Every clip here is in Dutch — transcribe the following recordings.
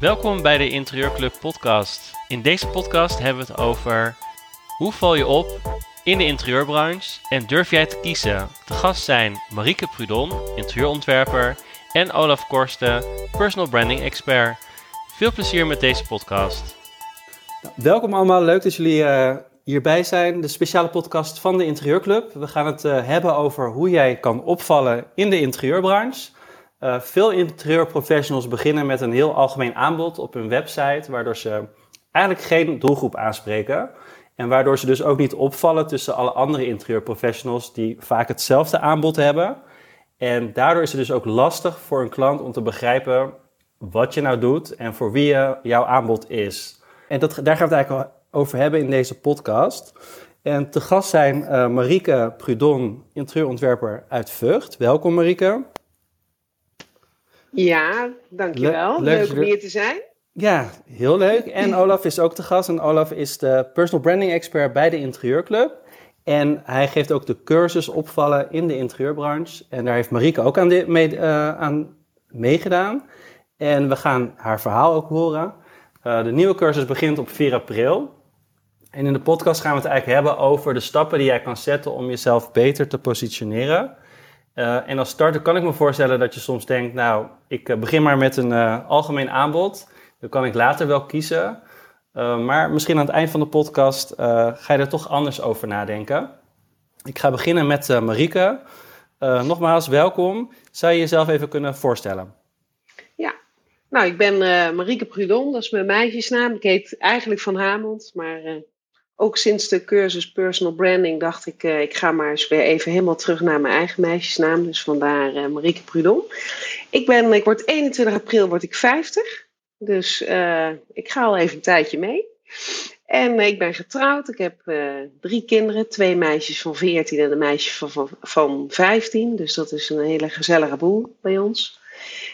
Welkom bij de Interieurclub podcast. In deze podcast hebben we het over hoe val je op in de interieurbranche en durf jij te kiezen. De gast zijn Marieke Prudon, interieurontwerper, en Olaf Korsten, personal branding expert. Veel plezier met deze podcast. Welkom allemaal, leuk dat jullie uh, hierbij zijn. De speciale podcast van de Interieurclub. We gaan het uh, hebben over hoe jij kan opvallen in de interieurbranche. Uh, veel interieurprofessionals beginnen met een heel algemeen aanbod op hun website, waardoor ze eigenlijk geen doelgroep aanspreken. En waardoor ze dus ook niet opvallen tussen alle andere interieurprofessionals die vaak hetzelfde aanbod hebben. En daardoor is het dus ook lastig voor een klant om te begrijpen wat je nou doet en voor wie jouw aanbod is. En dat, daar gaan we het eigenlijk over hebben in deze podcast. En te gast zijn uh, Marieke Prudon, interieurontwerper uit Vught. Welkom Marieke. Ja, dankjewel. Le leuk, leuk om hier te zijn. Ja, heel leuk. En Olaf is ook te gast. En Olaf is de personal branding expert bij de Interieurclub. En hij geeft ook de cursus opvallen in de interieurbranche. En daar heeft Marieke ook aan, mee, uh, aan meegedaan. En we gaan haar verhaal ook horen. Uh, de nieuwe cursus begint op 4 april. En in de podcast gaan we het eigenlijk hebben over de stappen die jij kan zetten om jezelf beter te positioneren. Uh, en als starter kan ik me voorstellen dat je soms denkt, nou, ik begin maar met een algemeen aanbod. Dan kan ik later wel kiezen. Maar misschien aan het eind van de podcast ga je er toch anders over nadenken. Ik ga beginnen met Marieke. nogmaals, welkom. Zou je jezelf even kunnen voorstellen? Ja, nou, ik ben Marieke Prudon, dat is mijn meisjesnaam. Ik heet eigenlijk Van Hamond, maar ook sinds de cursus Personal Branding dacht ik, ik ga maar eens weer even helemaal terug naar mijn eigen meisjesnaam. Dus vandaar Marieke Prudon. Ik, ben, ik word 21 april word ik 50. Dus uh, ik ga al even een tijdje mee. En uh, ik ben getrouwd. Ik heb uh, drie kinderen. Twee meisjes van 14 en een meisje van, van, van 15. Dus dat is een hele gezellige boel bij ons.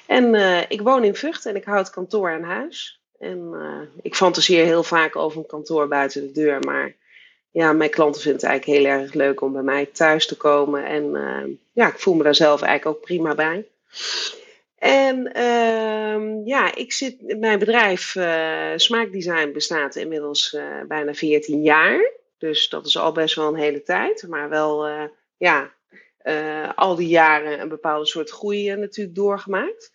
En ik woon in Vught en ik houd kantoor aan huis. En ik fantaseer heel vaak over een kantoor buiten de deur. Maar ja, mijn klanten vinden het eigenlijk heel erg leuk om bij mij thuis te komen. En ja, ik voel me daar zelf eigenlijk ook prima bij. En uh, ja, ik zit, mijn bedrijf uh, Smaakdesign bestaat inmiddels bijna 14 jaar. Dus dat is al best wel een hele tijd. Maar wel, ja, al die jaren een bepaalde soort groei natuurlijk doorgemaakt.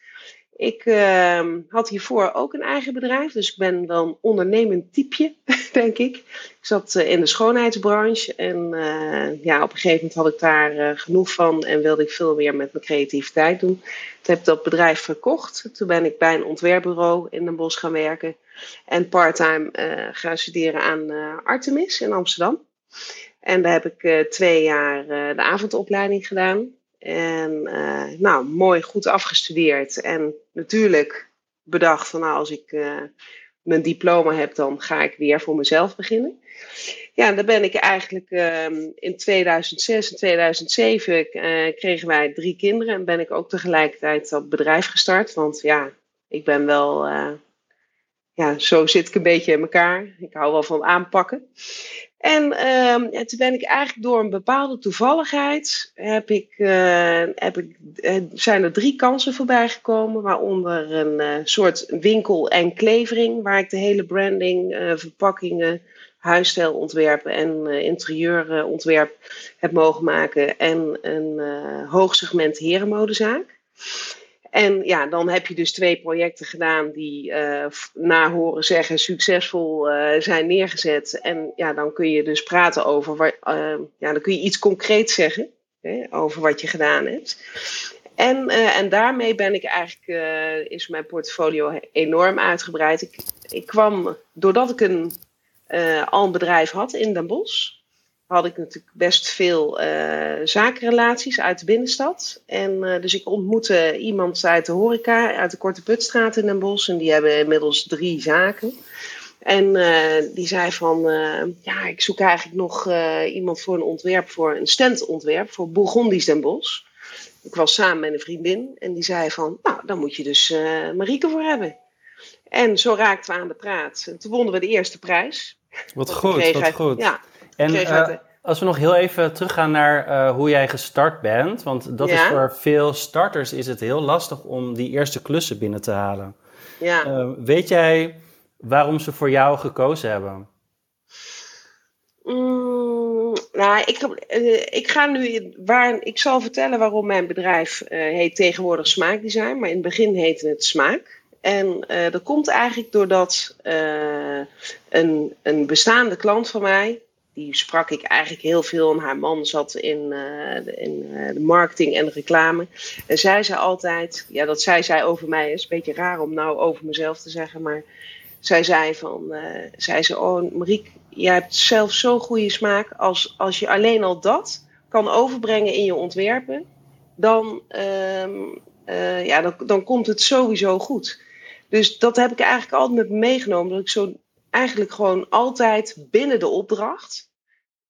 Ik uh, had hiervoor ook een eigen bedrijf, dus ik ben wel een ondernemend typeje, denk ik. Ik zat uh, in de schoonheidsbranche en uh, ja, op een gegeven moment had ik daar uh, genoeg van en wilde ik veel meer met mijn creativiteit doen. Toen heb dat bedrijf verkocht. Toen ben ik bij een ontwerpbureau in Den Bosch gaan werken en parttime gaan studeren aan Artemis in Amsterdam. En daar heb ik twee jaar de avondopleiding gedaan. En uh, nou, mooi goed afgestudeerd. En natuurlijk bedacht van nou, als ik uh, mijn diploma heb, dan ga ik weer voor mezelf beginnen. Ja, dan ben ik eigenlijk uh, in 2006 en 2007 uh, kregen wij drie kinderen. En ben ik ook tegelijkertijd dat bedrijf gestart. Want ja, ik ben wel, ja, zo zit ik een beetje in elkaar. Ik hou wel van aanpakken. En ja, toen ben ik eigenlijk door een bepaalde toevalligheid, heb ik, uh, heb ik, uh, zijn er drie kansen voorbij gekomen, waaronder een uh, soort winkel en klevering, waar ik de hele branding, verpakkingen, huisstijlontwerpen en interieurontwerp heb mogen maken en een hoogsegment herenmodezaak. En ja, dan heb je dus twee projecten gedaan die uh, na horen zeggen succesvol uh, zijn neergezet. En ja, dan kun je dus praten over, uh, ja, dan kun je iets concreets zeggen hè, over wat je gedaan hebt. En, en daarmee ben ik eigenlijk, is mijn portfolio enorm uitgebreid. Ik, ik kwam, doordat ik een, al een bedrijf had in Den Bosch, had ik natuurlijk best veel uh, zakenrelaties uit de binnenstad. En uh, dus ik ontmoette iemand uit de horeca, uit de Korte Putstraat in Den Bosch. En die hebben inmiddels drie zaken. En uh, die zei van, ja, ik zoek eigenlijk nog iemand voor een ontwerp, voor een standontwerp, voor Bourgondisch Den Bosch. Ik was samen met een vriendin en die zei van, nou, dan moet je dus Marieke voor hebben. En zo raakten we aan de praat. En toen wonnen we de eerste prijs. Wat goed, wat goed. Ja, en uh, Als we nog heel even teruggaan naar uh, hoe jij gestart bent, want dat is voor veel starters is het heel lastig om die eerste klussen binnen te halen. Ja. Uh, weet jij waarom ze voor jou gekozen hebben? Mm, nou, ik, ik ga nu waar, ik zal vertellen waarom mijn bedrijf heet tegenwoordig Smaakdesign, maar in het begin heette het Smaak. En dat komt eigenlijk doordat een, een bestaande klant van mij, die sprak ik eigenlijk heel veel. En haar man zat in, uh, in uh, de marketing en de reclame. En zij zei altijd, ja, dat zij zei over mij is een beetje raar om nou over mezelf te zeggen, maar zij zei van, uh, zei ze, oh Mariek, jij hebt zelf zo'n goede smaak. Als, als je alleen al dat kan overbrengen in je ontwerpen, dan, um, ja, dan, dan komt het sowieso goed. Dus dat heb ik eigenlijk altijd met me meegenomen. Dat ik zo eigenlijk gewoon altijd binnen de opdracht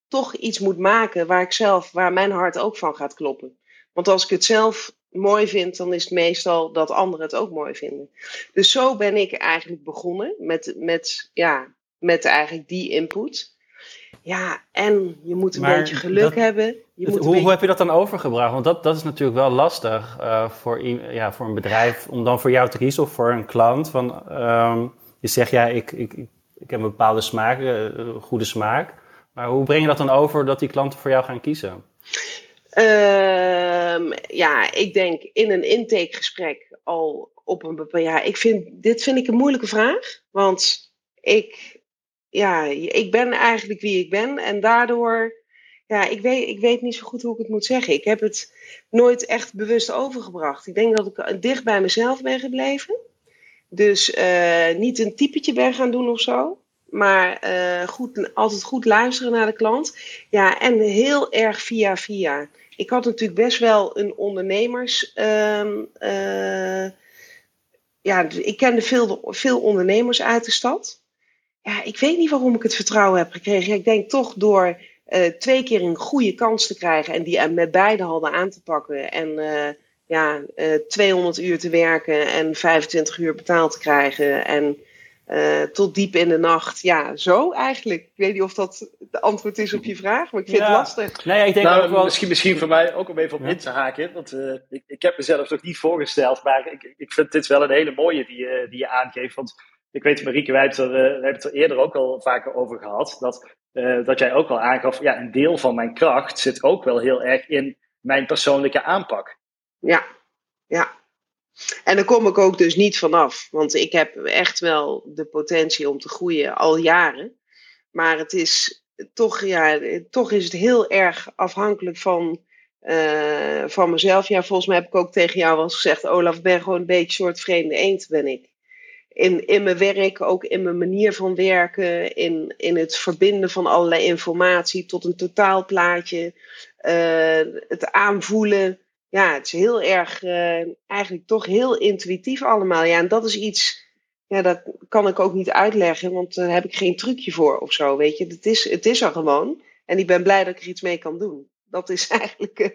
toch iets moet maken waar ik zelf, waar mijn hart ook van gaat kloppen. Want als ik het zelf mooi vind, dan is het meestal dat anderen het ook mooi vinden. Dus zo ben ik eigenlijk begonnen met, met, ja, met eigenlijk die input. Ja, en je moet een beetje geluk hebben. Je moet hoe, hoe, heb je dat dan overgebracht? Want dat, dat is natuurlijk wel lastig uh, voor, ja, voor een bedrijf om dan voor jou te kiezen of voor een klant. Van, um, je zegt ja, ik, ik, ik heb een bepaalde smaak, uh, goede smaak. Maar hoe breng je dat dan over dat die klanten voor jou gaan kiezen? Uh, ja, ik denk in een intakegesprek al op een bepaalde. Ja, ik vind, dit vind ik een moeilijke vraag. Want ik, ja, ik ben eigenlijk wie ik ben. En daardoor. Ja, ik weet, ik weet niet zo goed hoe ik het moet zeggen. Ik heb het nooit echt bewust overgebracht. Ik denk dat ik dicht bij mezelf ben gebleven. Dus uh, niet een typetje ben gaan doen of zo. Maar uh, goed, altijd goed luisteren naar de klant. Ja, en heel erg via via. Ik had natuurlijk best wel een ondernemers. Uh, uh, ja, ik kende veel, veel ondernemers uit de stad. Ja, ik weet niet waarom ik het vertrouwen heb gekregen. Ik denk toch door twee keer een goede kans te krijgen en die met beide handen aan te pakken. En ja, 200 uur te werken en 25 uur betaald te krijgen. En uh, tot diep in de nacht. Ja, zo eigenlijk. Ik weet niet of dat de antwoord is op je vraag, maar ik vind het lastig. Nee, ik denk nou, ook wel... misschien, misschien voor mij ook om even op in te haken. Want uh, ik, ik heb mezelf nog niet voorgesteld, maar ik, ik vind dit wel een hele mooie die, uh, die je aangeeft. Want ik weet, Marieke, wij hebben, het er, hebben het er eerder ook al vaker over gehad. Dat, dat jij ook al aangaf, ja, een deel van mijn kracht zit ook wel heel erg in mijn persoonlijke aanpak. Ja, ja. En daar kom ik ook dus niet vanaf. Want ik heb echt wel de potentie om te groeien al jaren. Maar het is toch, ja, toch is het heel erg afhankelijk van, uh, van mezelf. Ja, volgens mij heb ik ook tegen jou wel eens gezegd: Olaf, ben gewoon een beetje soort vreemde eend, ben ik. In, in mijn werk, ook in mijn manier van werken, in, in het verbinden van allerlei informatie tot een totaalplaatje, uh, het aanvoelen ja, het is heel erg, uh, eigenlijk toch heel intuïtief allemaal. Ja, en dat is iets, ja, dat kan ik ook niet uitleggen, want daar heb ik geen trucje voor of zo, weet je. Het is, het is er gewoon. En ik ben blij dat ik er iets mee kan doen. Dat is eigenlijk, uh,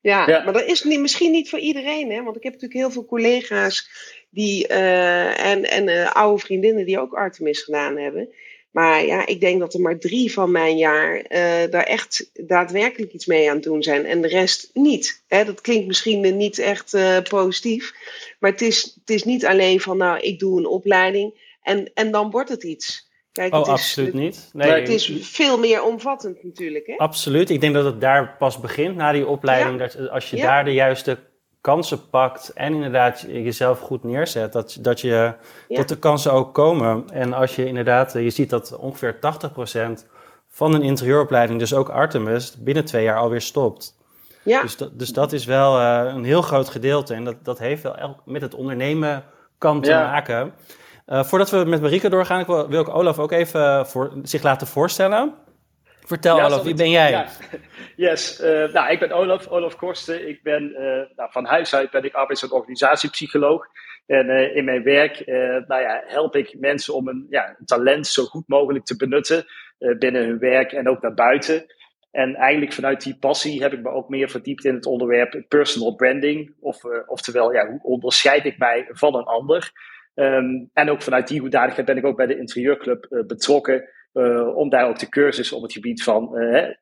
ja. Maar dat is niet, misschien niet voor iedereen, hè. Want ik heb natuurlijk heel veel collega's die, uh, en, en oude vriendinnen die ook Artemis gedaan hebben. Maar ja, ik denk dat er maar drie van mijn jaar uh, daar echt daadwerkelijk iets mee aan het doen zijn. En de rest niet. Hè, dat klinkt misschien niet echt uh, positief. Maar het is, het is niet alleen van, nou, ik doe een opleiding en, en dan wordt het iets. Kijk, oh, het is, absoluut niet. Nee, het is veel meer omvattend natuurlijk. Hè? Absoluut. Ik denk dat het daar pas begint na die opleiding. Ja. Dat als je ja. daar de juiste kansen pakt en inderdaad jezelf goed neerzet, dat, dat, je, ja. dat de kansen ook komen. En als je inderdaad, je ziet dat ongeveer 80% van een interieuropleiding, dus ook Artemis, binnen twee jaar alweer stopt. Ja. Dus, dat, dus dat is wel uh, een heel groot gedeelte en dat, dat heeft wel met het ondernemen kant te ja. maken. Uh, voordat we met Marieke doorgaan, ik wil, wil ik Olaf ook even voor, zich laten voorstellen. Vertel ja, Olaf, wie ben jij? Ja. Yes, uh, nou, ik ben Olaf, Olaf Korsten. Ik ben uh, nou, van huis uit ben ik arbeids- en organisatiepsycholoog. En uh, in mijn werk nou ja, help ik mensen om een ja, talent zo goed mogelijk te benutten binnen hun werk en ook naar buiten. En eigenlijk vanuit die passie heb ik me ook meer verdiept in het onderwerp personal branding. Of, oftewel, ja, hoe onderscheid ik mij van een ander? Um, en ook vanuit die hoedanigheid ben ik ook bij de interieurclub betrokken om daar ook de cursus op het gebied van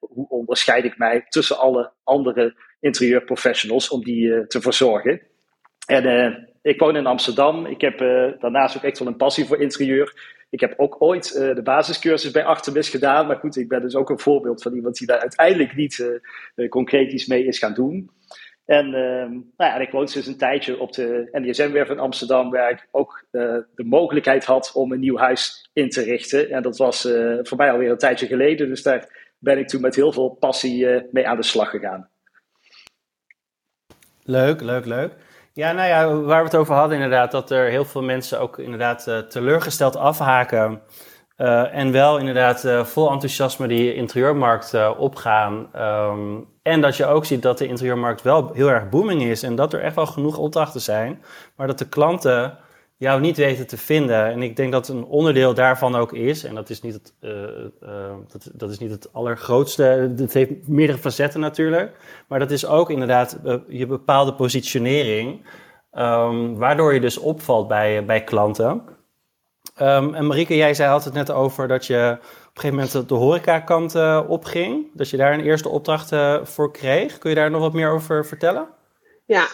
hoe onderscheid ik mij tussen alle andere interieurprofessionals, om die te verzorgen. En ik woon in Amsterdam. Ik heb daarnaast ook echt wel een passie voor interieur. Ik heb ook ooit de basiscursus bij Artemis gedaan. Maar goed, ik ben dus ook een voorbeeld van iemand die daar uiteindelijk niet concreet iets mee is gaan doen. En, uh, nou ja, ik woon dus een tijdje op de NDSM-werf in Amsterdam, waar ik ook de mogelijkheid had om een nieuw huis in te richten. En dat was voor mij alweer een tijdje geleden. Dus daar ben ik toen met heel veel passie mee aan de slag gegaan. Leuk, leuk, leuk. Ja, nou ja, waar we het over hadden inderdaad, dat er heel veel mensen ook inderdaad teleurgesteld afhaken. Uh, en wel inderdaad uh, vol enthousiasme die interieurmarkt opgaan. Um, en dat je ook ziet dat de interieurmarkt wel heel erg booming is. En dat er echt wel genoeg opdrachten zijn. Maar dat de klanten jou niet weten te vinden. En ik denk dat een onderdeel daarvan ook is, en dat is niet het, dat, dat, is niet het allergrootste, het heeft meerdere facetten natuurlijk, maar dat is ook inderdaad je bepaalde positionering, um, waardoor je dus opvalt bij, bij klanten. Um, en Marieke, jij zei altijd net over dat je op een gegeven moment de horecakant opging, dat je daar een eerste opdracht voor kreeg. Kun je daar nog wat meer over vertellen? Ja,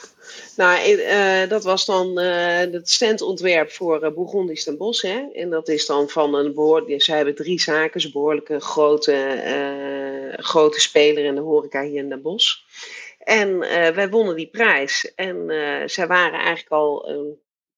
nou, uh, dat was dan uh, het standontwerp voor uh, Bourgondisch ten Bos. Hè? En dat is dan van een behoorlijke, zij hebben drie zaken, een behoorlijke grote, grote speler in de horeca hier in Den Bosch. En wij wonnen die prijs. En zij waren eigenlijk al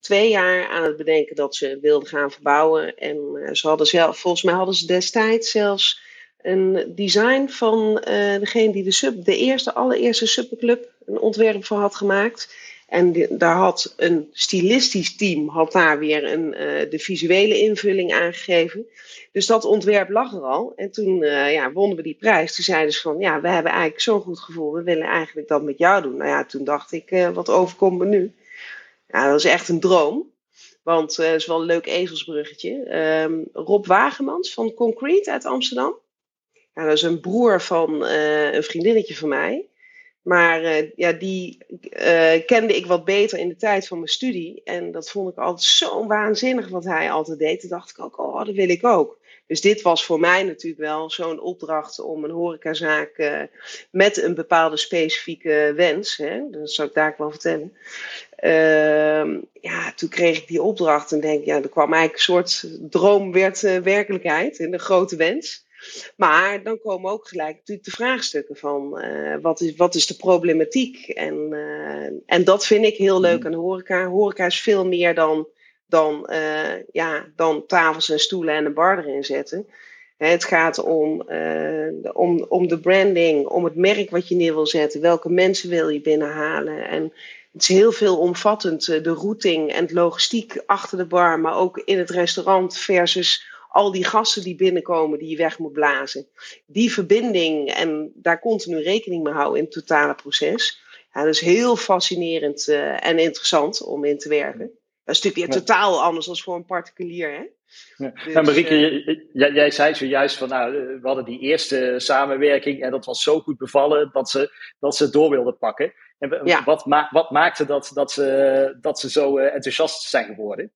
twee jaar aan het bedenken dat ze wilden gaan verbouwen. En ze hadden zelf, volgens mij hadden ze destijds zelfs een design van degene die de, sub, de eerste, allereerste superclub een ontwerp voor had gemaakt. En daar had een stilistisch team had daar weer een, uh, de visuele invulling aangegeven. Dus dat ontwerp lag er al. En toen uh, ja, wonnen we die prijs. Toen zeiden ze van, ja, we hebben eigenlijk zo'n goed gevoel. We willen eigenlijk dat met jou doen. Nou ja, toen dacht ik, wat overkomt me nu? Ja, dat is echt een droom. Want het is wel een leuk ezelsbruggetje. Um, Rob Wagemans van Concrete uit Amsterdam. Ja, dat is een broer van een vriendinnetje van mij. Maar uh, ja, die uh, kende ik wat beter in de tijd van mijn studie. En dat vond ik altijd zo waanzinnig wat hij altijd deed. Toen dacht ik ook, oh, dat wil ik ook. Dus dit was voor mij natuurlijk wel zo'n opdracht om een horecazaak uh, met een bepaalde specifieke wens. Hè, dat zou ik daar wel vertellen. Uh, ja, toen kreeg ik die opdracht en denk, ja, er kwam eigenlijk een soort droom werd werkelijkheid. En een grote wens. Maar dan komen ook gelijk natuurlijk de vraagstukken van uh, wat, is, wat is de problematiek? En, uh, en dat vind ik heel leuk aan de horeca. Horeca is veel meer dan, dan, uh, ja, dan tafels en stoelen en een bar erin zetten. Het gaat om, om, om de branding, om het merk wat je neer wil zetten. Welke mensen wil je binnenhalen? En het is heel veel omvattend. De routing en het logistiek achter de bar, maar ook in het restaurant versus al die gassen die binnenkomen die je weg moet blazen. Die verbinding en daar continu rekening mee houden in het totale proces. Ja, dat is heel fascinerend en interessant om in te werken. Dat is natuurlijk weer totaal anders dan voor een particulier. Hè? Ja. Dus, nou, Marieke, uh, jij, jij, zei zojuist van nou, we hadden die eerste samenwerking en dat was zo goed bevallen dat ze, dat ze het door wilden pakken. En ja. wat, ma wat maakte dat, dat, ze, dat ze zo uh, enthousiast zijn geworden?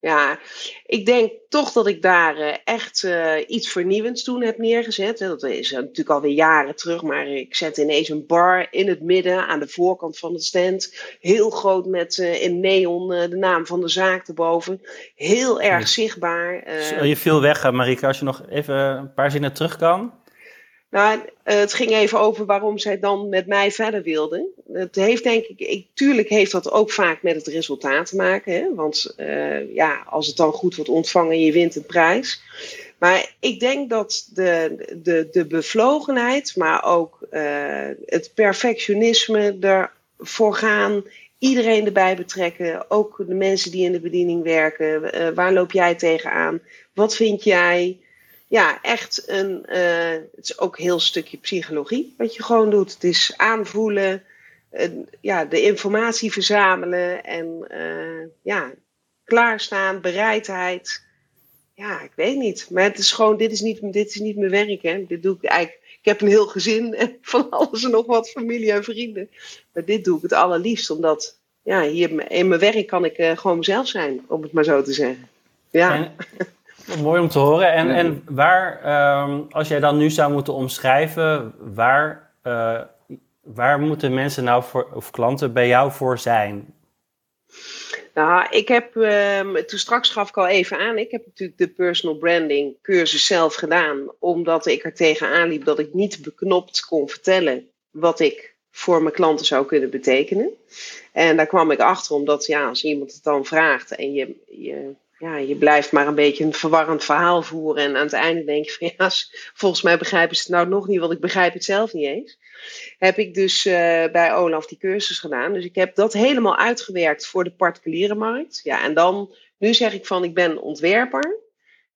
Ja, ik denk toch dat ik daar uh, echt uh, iets vernieuwends toen heb neergezet. Dat is natuurlijk alweer jaren terug, maar ik zet ineens een bar in het midden aan de voorkant van het stand. Heel groot met uh, in neon de naam van de zaak erboven. Heel erg zichtbaar. je viel weg, Marika, als je nog even een paar zinnen terug kan. Nou, het ging even over waarom zij dan met mij verder wilde. Het heeft denk ik, ik, tuurlijk heeft dat ook vaak met het resultaat te maken. Hè? Want uh, ja, als het dan goed wordt ontvangen en je wint een prijs. Maar ik denk dat de, de, de bevlogenheid, maar ook uh, het perfectionisme ervoor gaan. Iedereen erbij betrekken, ook de mensen die in de bediening werken. Uh, waar loop jij tegenaan? Wat vind jij? Ja, echt een. Uh, het is ook heel stukje psychologie wat je gewoon doet. Het is aanvoelen, ja, de informatie verzamelen en uh, ja, klaarstaan, bereidheid. Ja, ik weet niet. Maar het is gewoon, dit is niet, dit is niet mijn werk. Hè. Dit doe ik eigenlijk. Ik heb een heel gezin en van alles en nog wat familie en vrienden. Maar dit doe ik het allerliefst, omdat ja, hier in mijn werk kan ik gewoon mezelf zijn, om het maar zo te zeggen. Ja. Mooi om te horen. En, en waar, ehm, als jij dan nu zou moeten omschrijven, waar, uh, waar moeten mensen nou voor, of klanten bij jou voor zijn? Nou, ik heb, um, toen straks gaf ik al even aan, ik heb natuurlijk de personal branding cursus zelf gedaan, omdat ik er tegenaan liep dat ik niet beknopt kon vertellen wat ik voor mijn klanten zou kunnen betekenen. En daar kwam ik achter, omdat ja, als iemand het dan vraagt en je, je, ja, je blijft maar een beetje een verwarrend verhaal voeren en aan het einde denk je van ja, volgens mij begrijpen ze het nou nog niet, want ik begrijp het zelf niet eens heb ik dus uh, bij Olaf die cursus gedaan. Dus ik heb dat helemaal uitgewerkt voor de particuliere markt. Ja, en dan, nu zeg ik van, ik ben ontwerper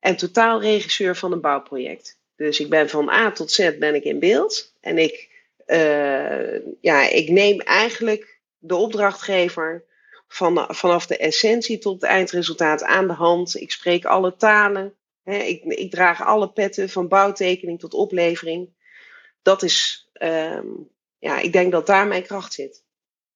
en totaal regisseur van een bouwproject. Dus ik ben van A tot Z ben ik in beeld. En ik, uh, ja, ik neem eigenlijk de opdrachtgever van, vanaf de essentie tot het eindresultaat aan de hand. Ik spreek alle talen. Hè, ik, ik draag alle petten van bouwtekening tot oplevering. Dat is um, ja, ik denk dat daar mijn kracht zit.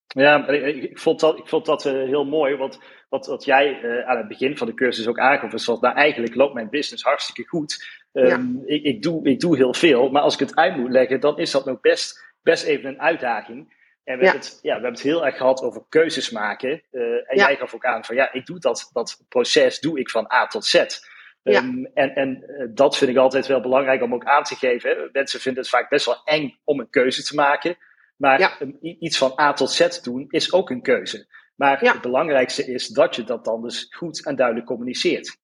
Ja, ik, ik vond dat, ik vond dat uh, heel mooi. Want wat, wat jij uh, aan het begin van de cursus ook aangaf, is dat nou, eigenlijk loopt mijn business hartstikke goed. Um, ja. ik, ik, doe, ik doe heel veel, maar als ik het uit moet leggen, dan is dat nog best, best even een uitdaging. En we, ja. hebben het, ja, we hebben het heel erg gehad over keuzes maken. Uh, en ja. jij gaf ook aan van ja, ik doe dat, dat proces doe ik van A tot Z. Ja. Um, en en uh, dat vind ik altijd wel belangrijk om ook aan te geven. Hè. Mensen vinden het vaak best wel eng om een keuze te maken. Maar um, iets van A tot Z doen is ook een keuze. Maar ja. het belangrijkste is dat je dat dan dus goed en duidelijk communiceert.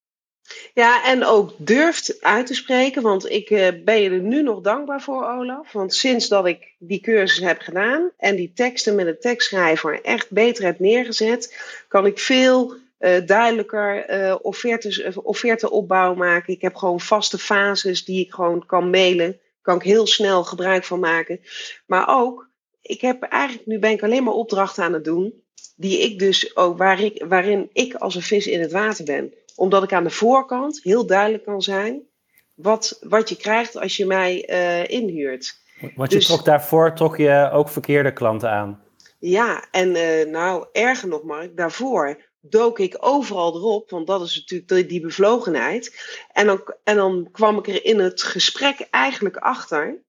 Ja, en ook durft uit te spreken, want ik uh, ben je er nu nog dankbaar voor, Olaf. Want sinds dat ik die cursus heb gedaan en die teksten met een tekstschrijver echt beter heb neergezet, kan ik veel uh, duidelijker offertes, offerte opbouw maken. Ik heb gewoon vaste fases die ik gewoon kan mailen. Kan ik heel snel gebruik van maken. Maar ook, ik heb eigenlijk, nu ben ik alleen maar opdrachten aan het doen. Die ik dus ook, waar ik, waarin ik als een vis in het water ben. Omdat ik aan de voorkant heel duidelijk kan zijn. Wat, wat je krijgt als je mij inhuurt. Want je dus, trok daarvoor trok je ook verkeerde klanten aan. Ja, en nou, erger nog, Mark, daarvoor dook ik overal erop, want dat is natuurlijk die bevlogenheid. En dan, en dan kwam ik er in het gesprek eigenlijk achter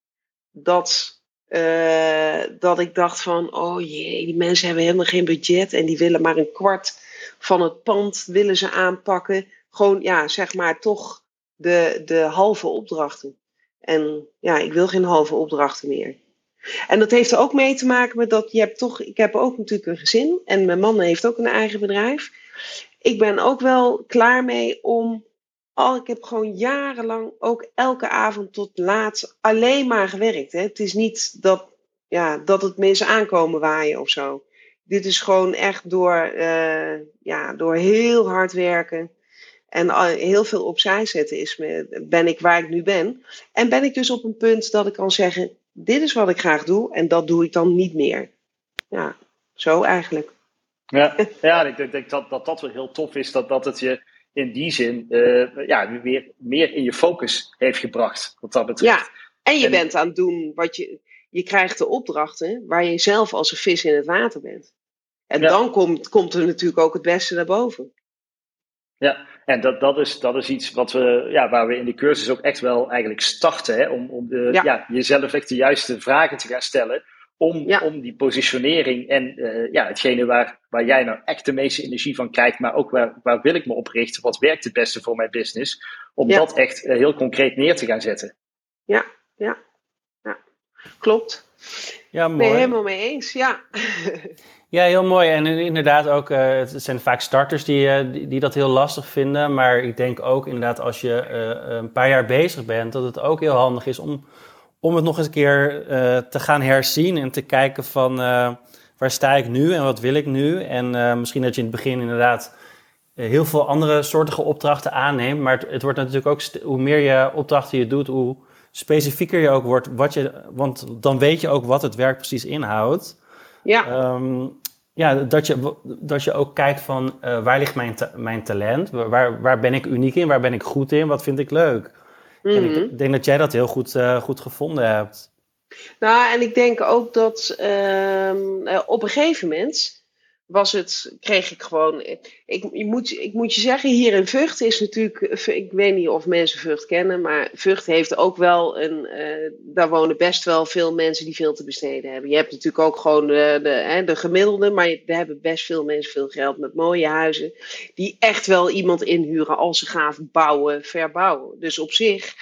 dat, uh, dat ik dacht van, oh jee, die mensen hebben helemaal geen budget en die willen maar een kwart van het pand willen ze aanpakken. Gewoon, ja, zeg maar toch de, de halve opdrachten. En ja, ik wil geen halve opdrachten meer. En dat heeft er ook mee te maken met dat je hebt toch, ik heb ook natuurlijk een gezin en mijn man heeft ook een eigen bedrijf. Ik ben ook wel klaar mee om, al ik heb gewoon jarenlang ook elke avond tot laat alleen maar gewerkt. Hè. Het is niet dat, ja, dat het mensen aankomen waaien of zo. Dit is gewoon echt door, uh, ja, door heel hard werken en heel veel opzij zetten is me, ben ik waar ik nu ben. En ben ik dus op een punt dat ik kan zeggen, dit is wat ik graag doe en dat doe ik dan niet meer. Ja, zo eigenlijk. Ja, ja ik denk dat, dat dat wel heel tof is, dat, dat het je in die zin uh, ja, weer meer in je focus heeft gebracht. Wat dat betreft. Ja, en je en, bent aan het doen wat je. Je krijgt de opdrachten waar je zelf als een vis in het water bent. En ja. dan komt, komt er natuurlijk ook het beste naar boven. Ja, en dat, dat, is, dat is iets wat we, ja, waar we in de cursus ook echt wel eigenlijk starten. Hè, om om de, ja. ja jezelf echt de juiste vragen te gaan stellen. Om, ja. om die positionering en uh, ja, hetgene waar, waar jij nou echt de meeste energie van krijgt, maar ook waar, waar wil ik me op richten, wat werkt het beste voor mijn business, om ja. dat echt uh, heel concreet neer te gaan zetten. Ja, ja, ja. klopt. Ja, mooi. Ben je helemaal mee eens, ja. Ja, heel mooi. En inderdaad ook, uh, het zijn vaak starters die, uh, die, die, dat heel lastig vinden. Maar ik denk ook inderdaad als je uh, een paar jaar bezig bent, dat het ook heel handig is om, om het nog eens een keer te gaan herzien. En te kijken van waar sta ik nu en wat wil ik nu. En misschien dat je in het begin inderdaad heel veel andere soortige opdrachten aanneemt. Maar het, het wordt natuurlijk ook, hoe meer je opdrachten je doet, hoe specifieker je ook wordt. Wat je, want dan weet je ook wat het werk precies inhoudt. Ja. Um, ja, dat je, dat je ook kijkt van waar ligt mijn, ta mijn talent? Waar, waar ben ik uniek in? Waar ben ik goed in? Wat vind ik leuk? Mm -hmm. Ik mhm. denk dat jij dat heel goed, uh, goed gevonden hebt. Nou, en ik denk ook dat uh, op een gegeven moment was het, kreeg ik gewoon. Ik, moet, ik moet je zeggen, hier in Vught is natuurlijk. Ik weet niet of mensen Vught kennen, maar Vught heeft ook wel een. Uh, daar wonen best wel veel mensen die veel te besteden hebben. Je hebt natuurlijk ook gewoon de, de, hè, de gemiddelde, maar er hebben best veel mensen veel geld met mooie huizen. Die echt wel iemand inhuren als ze gaan bouwen, verbouwen. Dus op zich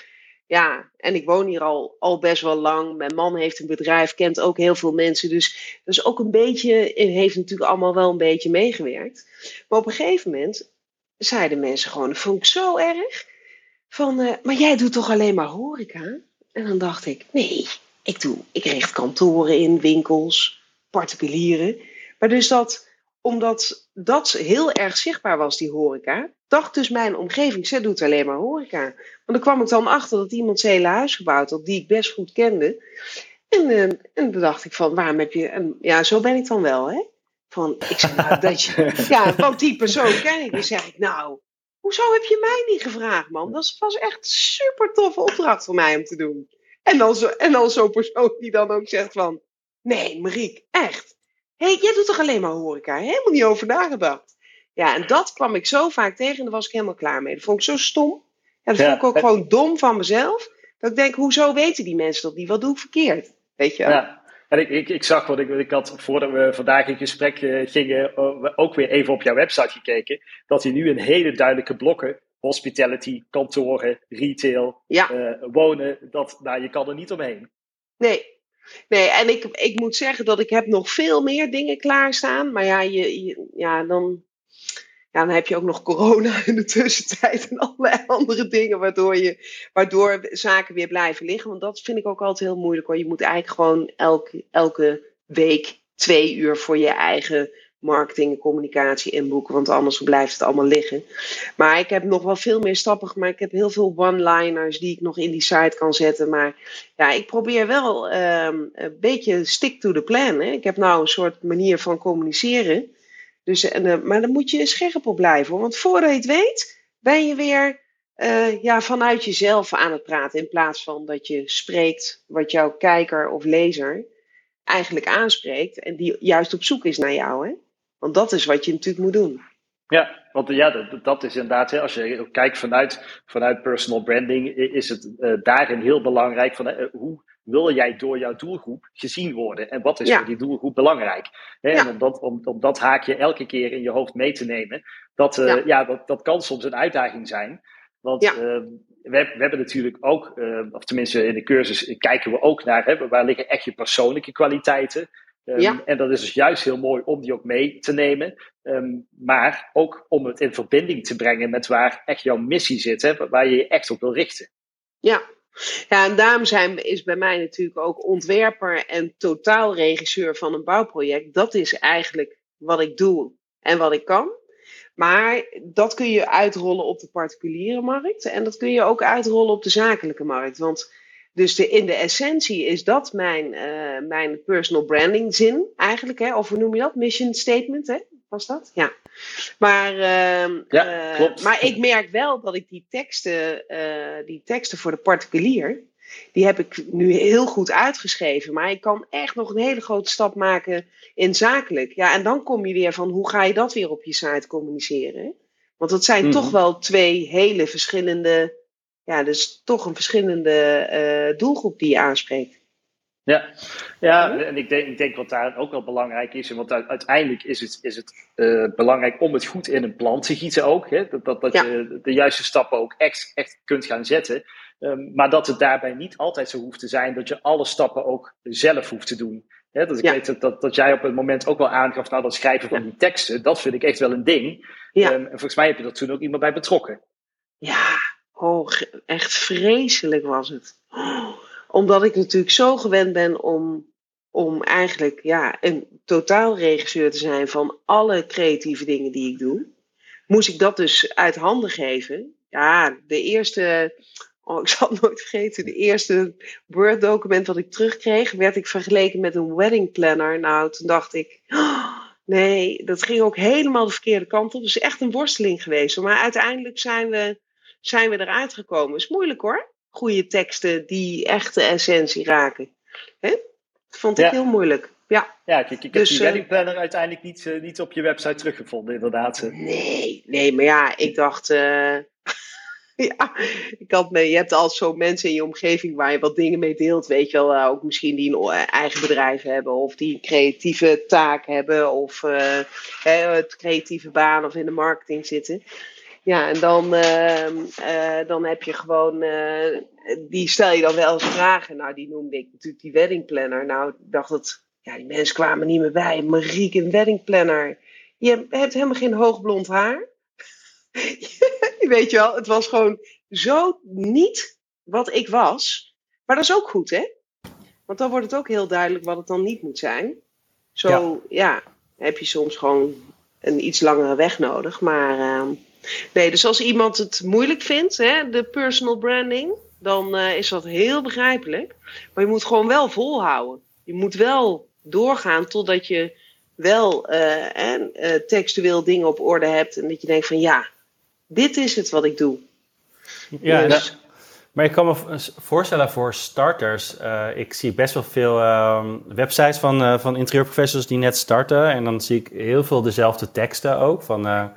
ja, en ik woon hier al, al best wel lang. Mijn man heeft een bedrijf, kent ook heel veel mensen. Dus, dus ook een beetje, heeft natuurlijk allemaal wel een beetje meegewerkt. Maar op een gegeven moment zeiden mensen gewoon, dat vond ik zo erg. Van, uh, maar jij doet toch alleen maar horeca? En dan dacht ik, nee, ik doe, ik richt kantoren in, winkels, particulieren. Maar dus dat, omdat dat heel erg zichtbaar was, die horeca, dacht dus mijn omgeving, ze doet alleen maar horeca. Want dan kwam ik dan achter dat iemand zijn hele huis gebouwd had, die ik best goed kende. En, uh, en dan dacht ik van, waarom heb je... En ja, zo ben ik dan wel, hè. Van, ik zeg nou, dat je... Ja, van die persoon ken ik. Dan zeg ik, nou, hoezo heb je mij niet gevraagd, man? Dat was echt super toffe opdracht voor mij om te doen. En dan, zo, en dan zo'n persoon die dan ook zegt van, nee, Mariek, echt. Hé, hey, jij doet toch alleen maar horeca? Helemaal niet over nagedacht. Ja, en dat kwam ik zo vaak tegen en daar was ik helemaal klaar mee. Dat vond ik zo stom. Ja, dat vond ik ook gewoon dom van mezelf. Dat ik denk, hoezo weten die mensen dat niet? Wat doe ik verkeerd? Weet je wel? Ja. En ik, ik, ik zag wat ik, ik had voordat we vandaag in gesprek uh, gingen, uh, ook weer even op jouw website gekeken. Dat je nu een hele duidelijke blokken, hospitality, kantoren, retail, ja. uh, wonen, dat, nou, je kan er niet omheen. Nee, Nee, en ik, ik moet zeggen dat ik heb nog veel meer dingen klaarstaan. Maar ja, je, je ja dan, ja, dan heb je ook nog corona in de tussentijd en allerlei andere dingen, waardoor, je, waardoor zaken weer blijven liggen. Want dat vind ik ook altijd heel moeilijk hoor. Je moet eigenlijk gewoon elke, elke week twee uur voor je eigen marketing en communicatie inboeken, want anders blijft het allemaal liggen. Maar ik heb nog wel veel meer stappen gemaakt. Ik heb heel veel one-liners die ik nog in die site kan zetten. Maar ja, ik probeer wel um, een beetje stick to the plan. Hè. Ik heb nou een soort manier van communiceren dus, en, uh, maar dan moet je scherp op blijven. Hoor. Want voordat je het weet, ben je weer uh, ja, vanuit jezelf aan het praten. In plaats van dat je spreekt wat jouw kijker of lezer eigenlijk aanspreekt. En die juist op zoek is naar jou. Hè? Want dat is wat je natuurlijk moet doen. Ja, want ja, dat, dat is inderdaad, hè, als je kijkt vanuit, vanuit personal branding, is het uh, daarin heel belangrijk van uh, hoe wil jij door jouw doelgroep gezien worden? En wat is voor die doelgroep belangrijk? Hè? En om dat, om, om dat haakje elke keer in je hoofd mee te nemen, dat, uh, ja. ja. dat, dat kan soms een uitdaging zijn. Want we, we, hebben natuurlijk ook, of tenminste in de cursus kijken we ook naar, hè, waar liggen echt je persoonlijke kwaliteiten? Um, ja. En dat is dus juist heel mooi om die ook mee te nemen. Um, maar ook om het in verbinding te brengen met waar echt jouw missie zit, hè, waar je je echt op wil richten. Ja, ja, en daarom zijn, is bij mij natuurlijk ook ontwerper en totaalregisseur van een bouwproject. Dat is eigenlijk wat ik doe en wat ik kan. Maar dat kun je uitrollen op de particuliere markt en dat kun je ook uitrollen op de zakelijke markt. Want dus de, in de essentie is dat mijn, uh, mijn personal branding zin eigenlijk. Hè? Of hoe noem je dat? Mission statement, hè? was dat? Ja. Maar, uh, ja, uh, maar ik merk wel dat ik die teksten, uh, die teksten voor de particulier, die heb ik nu heel goed uitgeschreven. Maar ik kan echt nog een hele grote stap maken in zakelijk. Ja, en dan kom je weer van hoe ga je dat weer op je site communiceren? Want dat zijn Mhm. toch wel twee hele verschillende, ja, dus toch een verschillende uh, doelgroep die je aanspreekt. Ja, ja en ik denk, ik denk wat daar ook wel belangrijk is, want uiteindelijk is het, is het uh, belangrijk om het goed in een plan te gieten ook. Hè? Dat, dat, dat Ja. je de juiste stappen ook echt, echt kunt gaan zetten. Um, maar dat het daarbij niet altijd zo hoeft te zijn dat je alle stappen ook zelf hoeft te doen. Hè? Dat ik Ja. weet dat, dat, dat jij op het moment ook wel aangaf, nou dat schrijven van die teksten, dat vind ik echt wel een ding. Ja. Um, en volgens mij heb je er toen ook iemand bij betrokken. Ja, oh, echt vreselijk was het. Omdat ik natuurlijk zo gewend ben om, om eigenlijk ja, een totaalregisseur te zijn van alle creatieve dingen die ik doe. Moest ik dat dus uit handen geven. Ja, de eerste, oh, ik zal het nooit vergeten, de eerste Word-document wat ik terugkreeg, werd ik vergeleken met een wedding planner. Nou, toen dacht ik, nee, dat ging ook helemaal de verkeerde kant op. Het is echt een worsteling geweest. Maar uiteindelijk zijn we, zijn we eruit gekomen. is moeilijk hoor. Goede teksten die echt de essentie raken. Hè? Dat vond ik Ja. heel moeilijk. Ja, ja ik, ik, ik Dus, heb die eh, wedding planner uiteindelijk niet, eh, niet op je website teruggevonden, inderdaad. Nee, nee, maar ja, ik dacht. eh, ja, ik had mee. Je hebt al zo mensen in je omgeving waar je wat dingen mee deelt. Weet je wel, ook misschien die een eigen bedrijf hebben. Of die een creatieve taak hebben. Of het creatieve baan of in de marketing zitten. Ja, en dan, ehm, eh, dan heb je gewoon. eh, die stel je dan wel eens vragen. Nou, die noemde ik natuurlijk die wedding planner. Nou, ik dacht dat. Ja, die mensen kwamen niet meer bij. Marieke, een wedding planner. Je hebt helemaal geen hoogblond haar. Weet je wel, het was gewoon zo niet wat ik was. Maar dat is ook goed, hè? Want dan wordt het ook heel duidelijk wat het dan niet moet zijn. Zo, ja, heb je soms gewoon een iets langere weg nodig. Maar ehm, nee, dus als iemand het moeilijk vindt, hè, de personal branding, dan eh, is dat heel begrijpelijk. Maar je moet gewoon wel volhouden. Je moet wel doorgaan totdat je wel en, eh, textueel dingen op orde hebt. En dat je denkt van ja, dit is het wat ik doe. Ja, Dus- dat- maar ik kan me voorstellen voor starters. ik zie best wel veel ehm, websites van, van interieurprofessionals die net starten. En dan zie ik heel veel dezelfde teksten ook. Van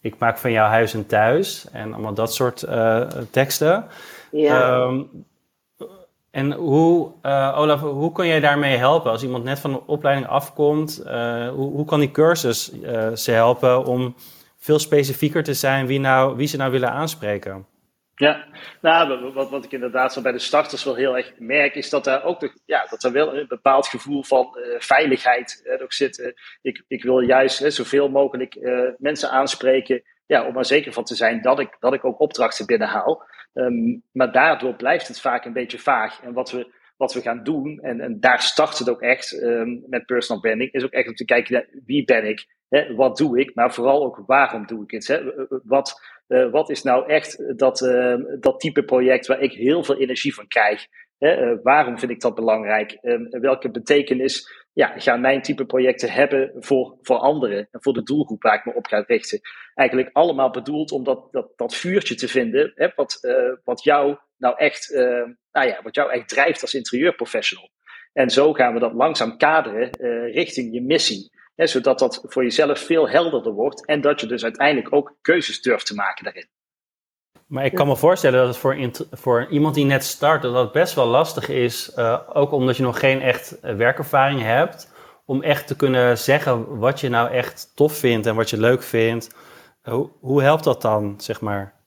ik maak van jouw huis een thuis. En allemaal dat soort eh, teksten. ja. Ehm, en hoe, eh, Olaf, hoe kun jij daarmee helpen? Als iemand net van de opleiding afkomt, eh, hoe, hoe kan die cursus ze helpen om veel specifieker te zijn wie, nou, wie ze nou willen aanspreken? Ja, nou, wat, wat ik inderdaad zo bij de starters wel heel erg merk, is dat daar ook nog, ja, dat er wel een bepaald gevoel van eh, veiligheid eh, ook zit. Eh, ik, ik wil juist zoveel mogelijk mensen aanspreken, ja, om er zeker van te zijn dat ik, dat ik ook opdrachten binnenhaal. Ehm, maar daardoor blijft het vaak een beetje vaag. En wat we, wat we gaan doen, en, en daar start het ook echt ehm, met personal branding, is ook echt om te kijken naar wie ben ik, wat doe ik, maar vooral ook waarom doe ik het. Wat, uh, wat is nou echt dat, uh, dat type project waar ik heel veel energie van krijg? Uh, waarom vind ik dat belangrijk? welke betekenis ja, gaan mijn type projecten hebben voor, voor anderen en voor de doelgroep waar ik me op ga richten? Eigenlijk allemaal bedoeld om dat, dat, dat vuurtje te vinden? Wat, uh, wat jou nou echt, nou ja, wat jou echt drijft als interieurprofessional. En zo gaan we dat langzaam kaderen richting je missie. Hè, zodat dat voor jezelf veel helderder wordt en dat je dus uiteindelijk ook keuzes durft te maken daarin. Maar ik kan me voorstellen dat het voor, voor iemand die net start, dat dat best wel lastig is, uh, ook omdat je nog geen echt werkervaring hebt, om echt te kunnen zeggen wat je nou echt tof vindt en wat je leuk vindt. Hoe, hoe helpt dat dan, zeg maar?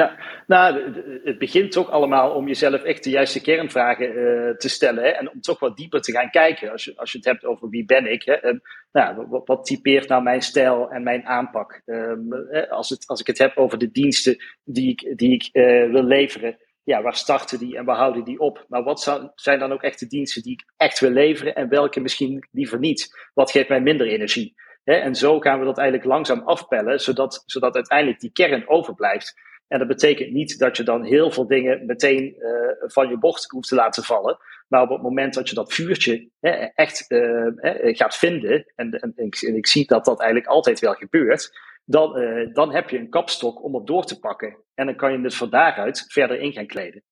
Ja, nou, het begint toch allemaal om jezelf echt de juiste kernvragen uh, te stellen. Hè, en om toch wat dieper te gaan kijken. Als je, als je het hebt over wie ben ik. Hè, en, nou, wat, typeert nou mijn stijl en mijn aanpak? Um, als, het, als ik het heb over de diensten die ik, die ik uh, wil leveren. Ja, waar starten die en waar houden die op? Maar wat zijn dan ook echt de diensten die ik echt wil leveren en welke misschien liever niet? Wat geeft mij minder energie? Hè, en zo gaan we dat eigenlijk langzaam afpellen, zodat, zodat uiteindelijk die kern overblijft. En dat betekent niet dat je dan heel veel dingen meteen uh, van je bocht hoeft te laten vallen. Maar op het moment dat je dat vuurtje hè, echt uh, hè, gaat vinden, en, en, en, ik, en, ik, zie dat dat eigenlijk altijd wel gebeurt, dan, uh, dan heb je een kapstok om op door te pakken. En dan kan je het van daaruit verder in gaan kleden.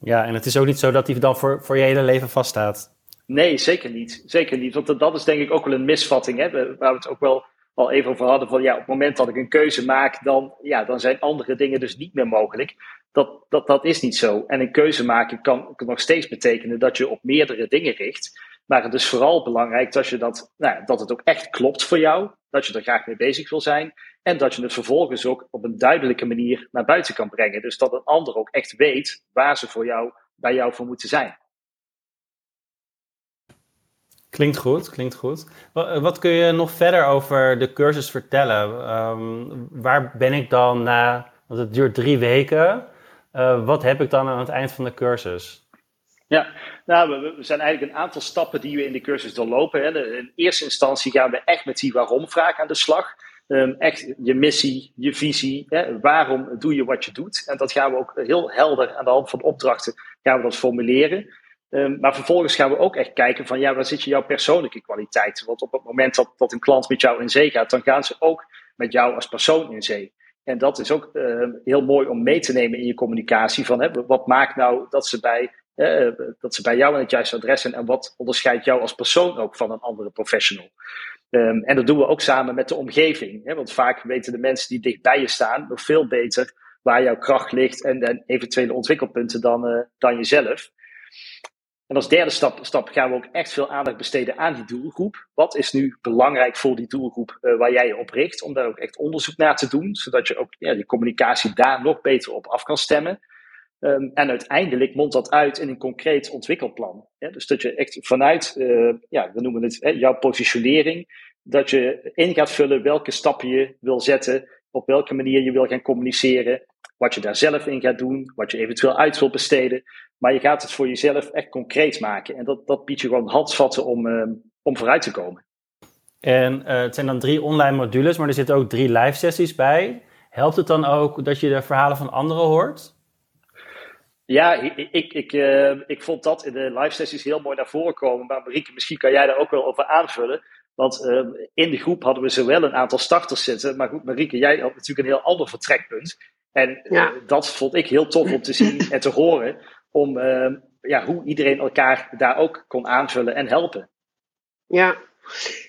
Ja, en het is ook niet zo dat die dan voor, voor je hele leven vaststaat. Nee, zeker niet. Zeker niet. Want dat is denk ik ook wel een misvatting, hè, waar we het ook wel al even over hadden. Van ja, op het moment dat ik een keuze maak, dan, ja, dan zijn andere dingen dus niet meer mogelijk. Dat, dat, dat is niet zo. En een keuze maken kan, kan nog steeds betekenen dat je op meerdere dingen richt. Maar het is vooral belangrijk dat, je dat, nou, dat het ook echt klopt voor jou. Dat je er graag mee bezig wil zijn. En dat je het vervolgens ook op een duidelijke manier naar buiten kan brengen. Dus dat een ander ook echt weet waar ze voor jou, bij jou voor moeten zijn. Klinkt goed, klinkt goed. Wat kun je nog verder over de cursus vertellen? Um, waar ben ik dan na, want het duurt drie weken. Uh, wat heb ik dan aan het eind van de cursus? Ja, nou, we, zijn eigenlijk een aantal stappen die we in de cursus doorlopen. Hè. In eerste instantie gaan we echt met die waarom-vraag aan de slag. Um, echt je missie, je visie, hè. waarom doe je wat je doet? En dat gaan we ook heel helder aan de hand van opdrachten gaan we dat formuleren. Um, maar vervolgens gaan we ook echt kijken van ja, waar zit je jouw persoonlijke kwaliteit? Want op het moment dat, een klant met jou in zee gaat, dan gaan ze ook met jou als persoon in zee. En dat is ook uh, heel mooi om mee te nemen in je communicatie. Van, hè, wat maakt nou dat ze bij dat ze bij jou in het juiste adres zijn en wat onderscheidt jou als persoon ook van een andere professional. Ehm, en dat doen we ook samen met de omgeving. Hè? Want vaak weten de mensen die dicht bij je staan nog veel beter waar jouw kracht ligt en, en eventuele ontwikkelpunten dan, uh, dan jezelf. En als derde stap, stap gaan we ook echt veel aandacht besteden aan die doelgroep. Wat is nu belangrijk voor die doelgroep uh, waar jij je op richt? Om daar ook echt onderzoek naar te doen, zodat je ook ja, die communicatie daar nog beter op af kan stemmen. Um, en uiteindelijk mondt dat uit in een concreet ontwikkelplan. Dus dat je echt vanuit, uh, ja, we noemen het hè, jouw positionering, dat je in gaat vullen welke stappen je wil zetten, op welke manier je wil gaan communiceren, wat je daar zelf in gaat doen, wat je eventueel uit wil besteden. Maar je gaat het voor jezelf echt concreet maken. En dat, dat biedt je gewoon handvatten om, uh, om vooruit te komen. En uh, het zijn dan drie online modules, maar er zitten ook drie live sessies bij. Helpt het dan ook dat je de verhalen van anderen hoort? Ja, ik, ik, ik, uh, ik vond dat in de live sessies heel mooi naar voren komen. Maar Marieke, misschien kan jij daar ook wel over aanvullen. Want uh, in de groep hadden we zowel een aantal starters zitten. Maar goed, Marieke, jij had natuurlijk een heel ander vertrekpunt. En ja. uh, dat vond ik heel tof om te zien en te horen. Om ja, hoe iedereen elkaar daar ook kon aanvullen en helpen. Ja,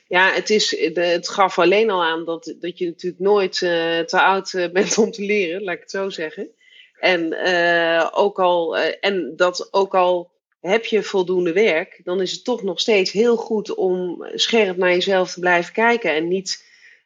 ja, het, is, het gaf alleen al aan dat, dat je natuurlijk nooit te oud bent om te leren, laat ik het zo zeggen. En, ook al, en dat ook al heb je voldoende werk, dan is het toch nog steeds heel goed om scherp naar jezelf te blijven kijken. En niet,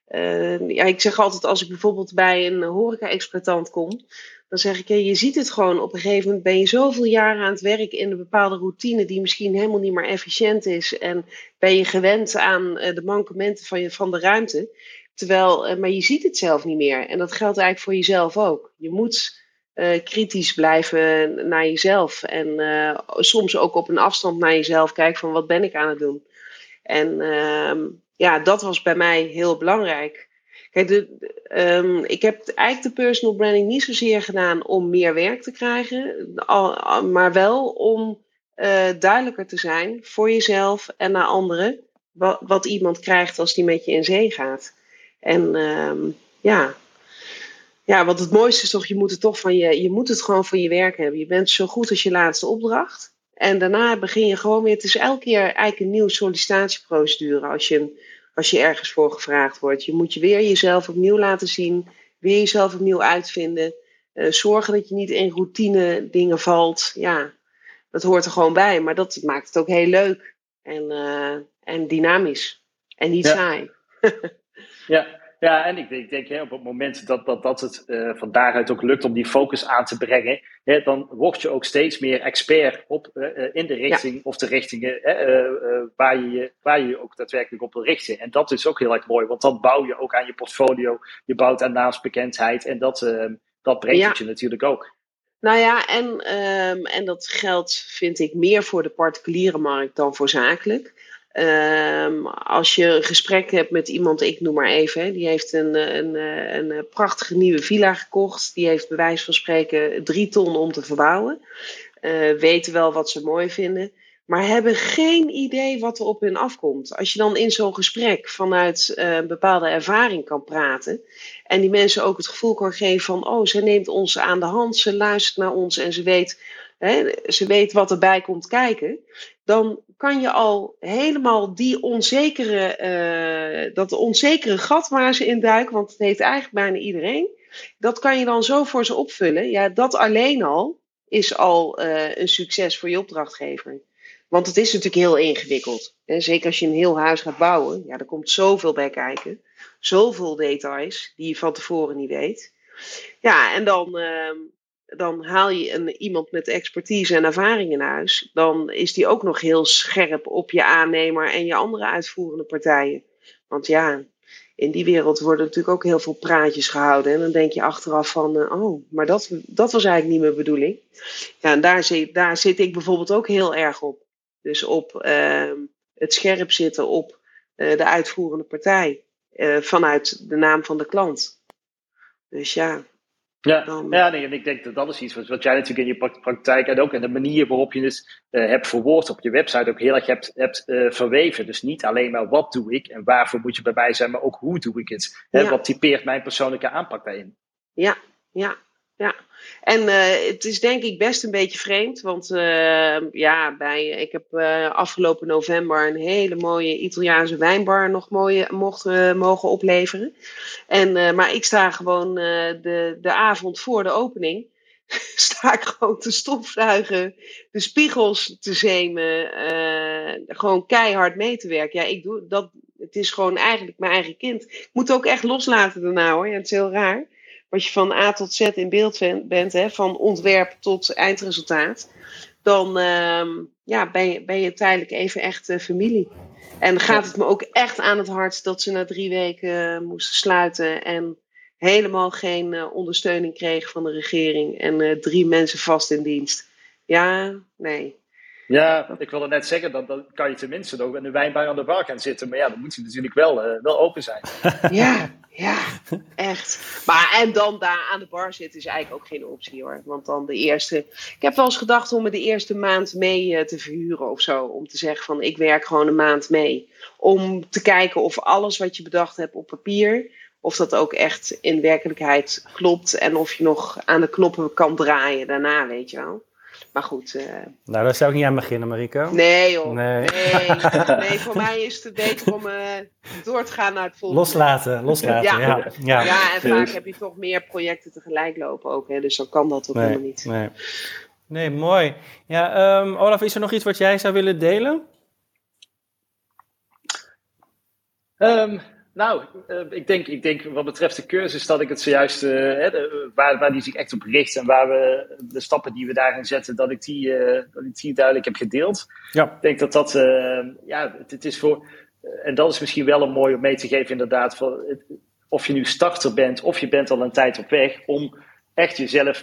uh, ja, ik zeg altijd als ik bijvoorbeeld bij een horeca-exploitant kom, dan zeg ik, je ziet het gewoon, op een gegeven moment ben je zoveel jaren aan het werk in een bepaalde routine die misschien helemaal niet meer efficiënt is. En ben je gewend aan de mankementen van, je, van de ruimte. Terwijl, maar je ziet het zelf niet meer. En dat geldt eigenlijk voor jezelf ook. Je moet uh, kritisch blijven naar jezelf. En uh, soms ook op een afstand naar jezelf kijken van wat ben ik aan het doen. En uh, ja, dat was bij mij heel belangrijk. Kijk, de, um, ik heb eigenlijk de personal branding niet zozeer gedaan om meer werk te krijgen, maar wel om uh, duidelijker te zijn voor jezelf en naar anderen wat, wat iemand krijgt als die met je in zee gaat. En um, ja, ja, want het mooiste is toch, je moet het toch van je, je moet het gewoon van je werk hebben. Je bent zo goed als je laatste opdracht. En daarna begin je gewoon weer, het is elke keer eigenlijk een nieuwe sollicitatieprocedure als je, als je ergens voor gevraagd wordt. Je moet je weer jezelf opnieuw laten zien, weer jezelf opnieuw uitvinden. Uh, zorgen dat je niet in routine dingen valt. Ja, dat hoort er gewoon bij. Maar dat maakt het ook heel leuk en, uh, en dynamisch. En niet ja. saai. ja. Ja, en ik denk, ik denk hè, op het moment dat, dat, dat het uh, van daaruit ook lukt om die focus aan te brengen, hè, dan word je ook steeds meer expert op, uh, in de richting ja. of de richtingen uh, waar, je, waar je je ook daadwerkelijk op wil richten. En dat is ook heel erg mooi, want dan bouw je ook aan je portfolio, je bouwt aan naamsbekendheid en dat, dat brengt ja. het je natuurlijk ook. Nou ja, en, um, en dat geldt vind ik meer voor de particuliere markt dan voor zakelijk. Um, als je een gesprek hebt met iemand, ik noem maar even, die heeft een, een, een, een, prachtige nieuwe villa gekocht. Die heeft bij wijze van spreken drie ton om te verbouwen. Uh, weten wel wat ze mooi vinden, maar hebben geen idee wat er op hun afkomt. Als je dan in zo'n gesprek vanuit een bepaalde ervaring kan praten en die mensen ook het gevoel kan geven van, oh, ze neemt ons aan de hand, ze luistert naar ons en ze weet ze weet wat erbij komt kijken, dan kan je al helemaal die onzekere, uh, dat onzekere gat waar ze in duiken, want het heeft eigenlijk bijna iedereen, dat kan je dan zo voor ze opvullen. Ja, dat alleen al is al uh, een succes voor je opdrachtgever. Want het is natuurlijk heel ingewikkeld. Hè? Zeker als je een heel huis gaat bouwen, ja, er komt zoveel bij kijken. Zoveel details die je van tevoren niet weet. Ja, en dan, uh, dan haal je een, iemand met expertise en ervaring in huis. Dan is die ook nog heel scherp op je aannemer en je andere uitvoerende partijen. Want ja, in die wereld worden natuurlijk ook heel veel praatjes gehouden. En dan denk je achteraf van, uh, oh, maar dat, dat was eigenlijk niet mijn bedoeling. Ja, en daar zit, daar zit ik bijvoorbeeld ook heel erg op. Dus op uh, het scherp zitten op uh, de uitvoerende partij. Uh, vanuit de naam van de klant. Dus ja, ja, dan... ja nee, en ik denk dat dat is iets wat, wat jij natuurlijk in je praktijk en ook in de manier waarop je het uh, hebt verwoord op je website ook heel erg hebt, hebt uh, verweven. Dus niet alleen maar wat doe ik en waarvoor moet je bij mij zijn, maar ook hoe doe ik het. Hè, ja. Wat typeert mijn persoonlijke aanpak daarin? Ja, ja. Ja. En eh, het is denk ik best een beetje vreemd, want uh, ja, bij, ik heb uh, afgelopen november een hele mooie Italiaanse wijnbar nog mooie, mocht, mogen opleveren. En, maar ik sta gewoon de, de avond voor de opening, sta ik gewoon te stofzuigen, de spiegels te zemen, gewoon keihard mee te werken. Ja, ik doe dat, het is gewoon eigenlijk mijn eigen kind. Ik moet het ook echt loslaten daarna hoor, ja, het is heel raar wat je van A tot Z in beeld bent, hè, van ontwerp tot eindresultaat, dan uh, ja, ben, je, ben je tijdelijk even echt uh, familie. En gaat het me ook echt aan het hart dat ze na drie weken moesten sluiten en helemaal geen uh, ondersteuning kregen van de regering en drie mensen vast in dienst. Ja, nee. Ja, ik wilde net zeggen, dan, dan kan je tenminste nog in de wijnbar aan de bar gaan zitten. Maar ja, dan moet ze natuurlijk wel, wel open zijn. Ja, ja, echt. Maar en dan daar aan de bar zitten is eigenlijk ook geen optie hoor. Want dan de eerste. Ik heb wel eens gedacht om me de eerste maand mee uh, te verhuren of zo. Om te zeggen van ik werk gewoon een maand mee. Om te kijken of alles wat je bedacht hebt op papier. Of dat ook echt in werkelijkheid klopt. En of je nog aan de knoppen kan draaien daarna, weet je wel. Maar goed. Uh... Nou, daar zou ik niet aan beginnen, Mariko. Nee, joh. Nee. Nee, nee voor mij is het beter om uh, door te gaan naar het volgende. Loslaten, loslaten. ja. Ja. ja. ja. en vaak heb je toch meer projecten tegelijk lopen ook. Hè, dus dan kan dat ook nee, helemaal niet. Nee. nee, mooi. Ja, um, Olaf, is er nog iets wat jij zou willen delen? Um, nou, uh, ik, denk, ik denk wat betreft de cursus dat ik het zojuist, uh, hè, de, waar, waar die zich echt op richt en waar we de stappen die we daarin zetten, dat ik die, uh, dat ik die duidelijk heb gedeeld. Ja. Ik denk dat dat, ja, het, het, is voor, en dat is misschien wel een mooi om mee te geven inderdaad, voor, of je nu starter bent of je bent al een tijd op weg, om echt jezelf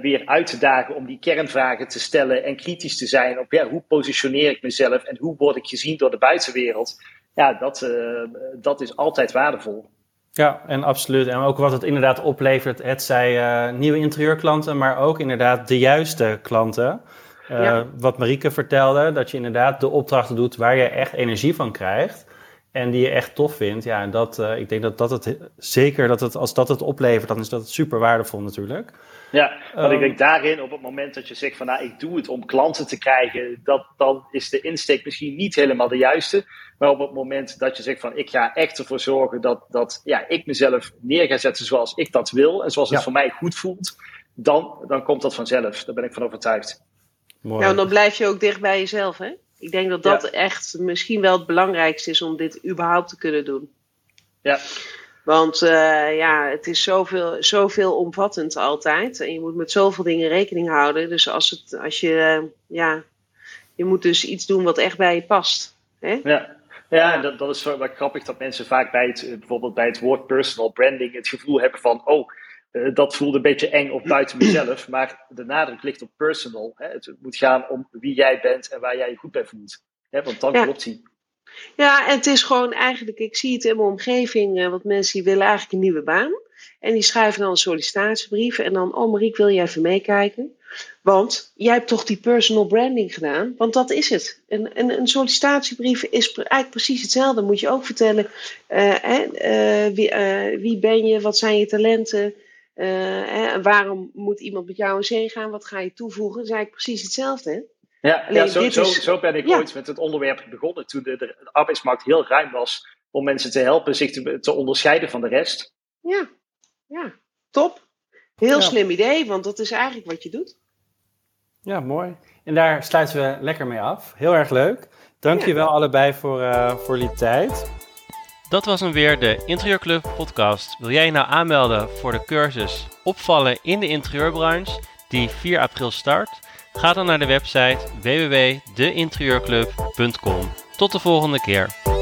weer uit te dagen om die kernvragen te stellen en kritisch te zijn op ja, hoe positioneer ik mezelf en hoe word ik gezien door de buitenwereld ja, dat, uh, dat is altijd waardevol. Ja, en absoluut. En ook wat het inderdaad oplevert, het zij uh, nieuwe interieurklanten, maar ook inderdaad de juiste klanten. Uh, ja. Wat Marieke vertelde, dat je inderdaad de opdrachten doet waar je echt energie van krijgt. En die je echt tof vindt. Ja, en dat, ik denk dat dat het zeker, dat het, als dat het oplevert, dan is dat super waardevol natuurlijk. Ja, want um, ik denk daarin, op het moment dat je zegt van nou, ik doe het om klanten te krijgen, dat, dan is de insteek misschien niet helemaal de juiste. Maar op het moment dat je zegt van ik ga echt ervoor zorgen dat, dat ja, ik mezelf neer ga zetten zoals ik dat wil en zoals het voor mij goed voelt, dan, dan komt dat vanzelf. Daar ben ik van overtuigd. Mooi. Nou, dan blijf je ook dicht bij jezelf, hè? Ik denk dat dat ja. echt misschien wel het belangrijkste is om dit überhaupt te kunnen doen. Ja. Want uh, ja, het is zoveel, zoveel omvattend altijd. En je moet met zoveel dingen rekening houden. Dus als, het, als je, uh, ja, je moet dus iets doen wat echt bij je past. Hè? Ja. Ja, dat, dat is wel grappig dat mensen vaak bij het, bijvoorbeeld bij het woord personal branding het gevoel hebben van, oh, uh, dat voelt een beetje eng of buiten mezelf. Maar de nadruk ligt op personal. Hè? Het moet gaan om wie jij bent en waar jij je goed bij voelt. Hè? Want dan ja. klopt hij. Ja, en het is gewoon eigenlijk, ik zie het in mijn omgeving, uh, want mensen willen eigenlijk een nieuwe baan. En die schrijven dan een sollicitatiebrief en dan, oh Mariek, wil jij even meekijken? Want jij hebt toch die personal branding gedaan? Want dat is het. Een, een, een sollicitatiebrief is eigenlijk precies hetzelfde. Moet je ook vertellen, uh, uh, wie, wie, ben je, wat zijn je talenten? waarom moet iemand met jou in zee gaan? Wat ga je toevoegen? Dat is eigenlijk precies hetzelfde, hè? Ja, ja zo, zo, is, zo ben ik ja. ooit met het onderwerp begonnen. Toen de, de, arbeidsmarkt heel ruim was om mensen te helpen zich te, te onderscheiden van de rest. Ja, ja, top. Heel ja. slim idee, want dat is eigenlijk wat je doet. Ja, mooi. En daar sluiten we lekker mee af. Heel erg leuk. Dank je wel allebei voor, uh, voor die tijd. Dat was hem weer, de Interieurclub podcast. Wil jij je nou aanmelden voor de cursus Opvallen in de interieurbranche, die 4 april start? Ga dan naar de website www.deinterieurclub.com. Tot de volgende keer.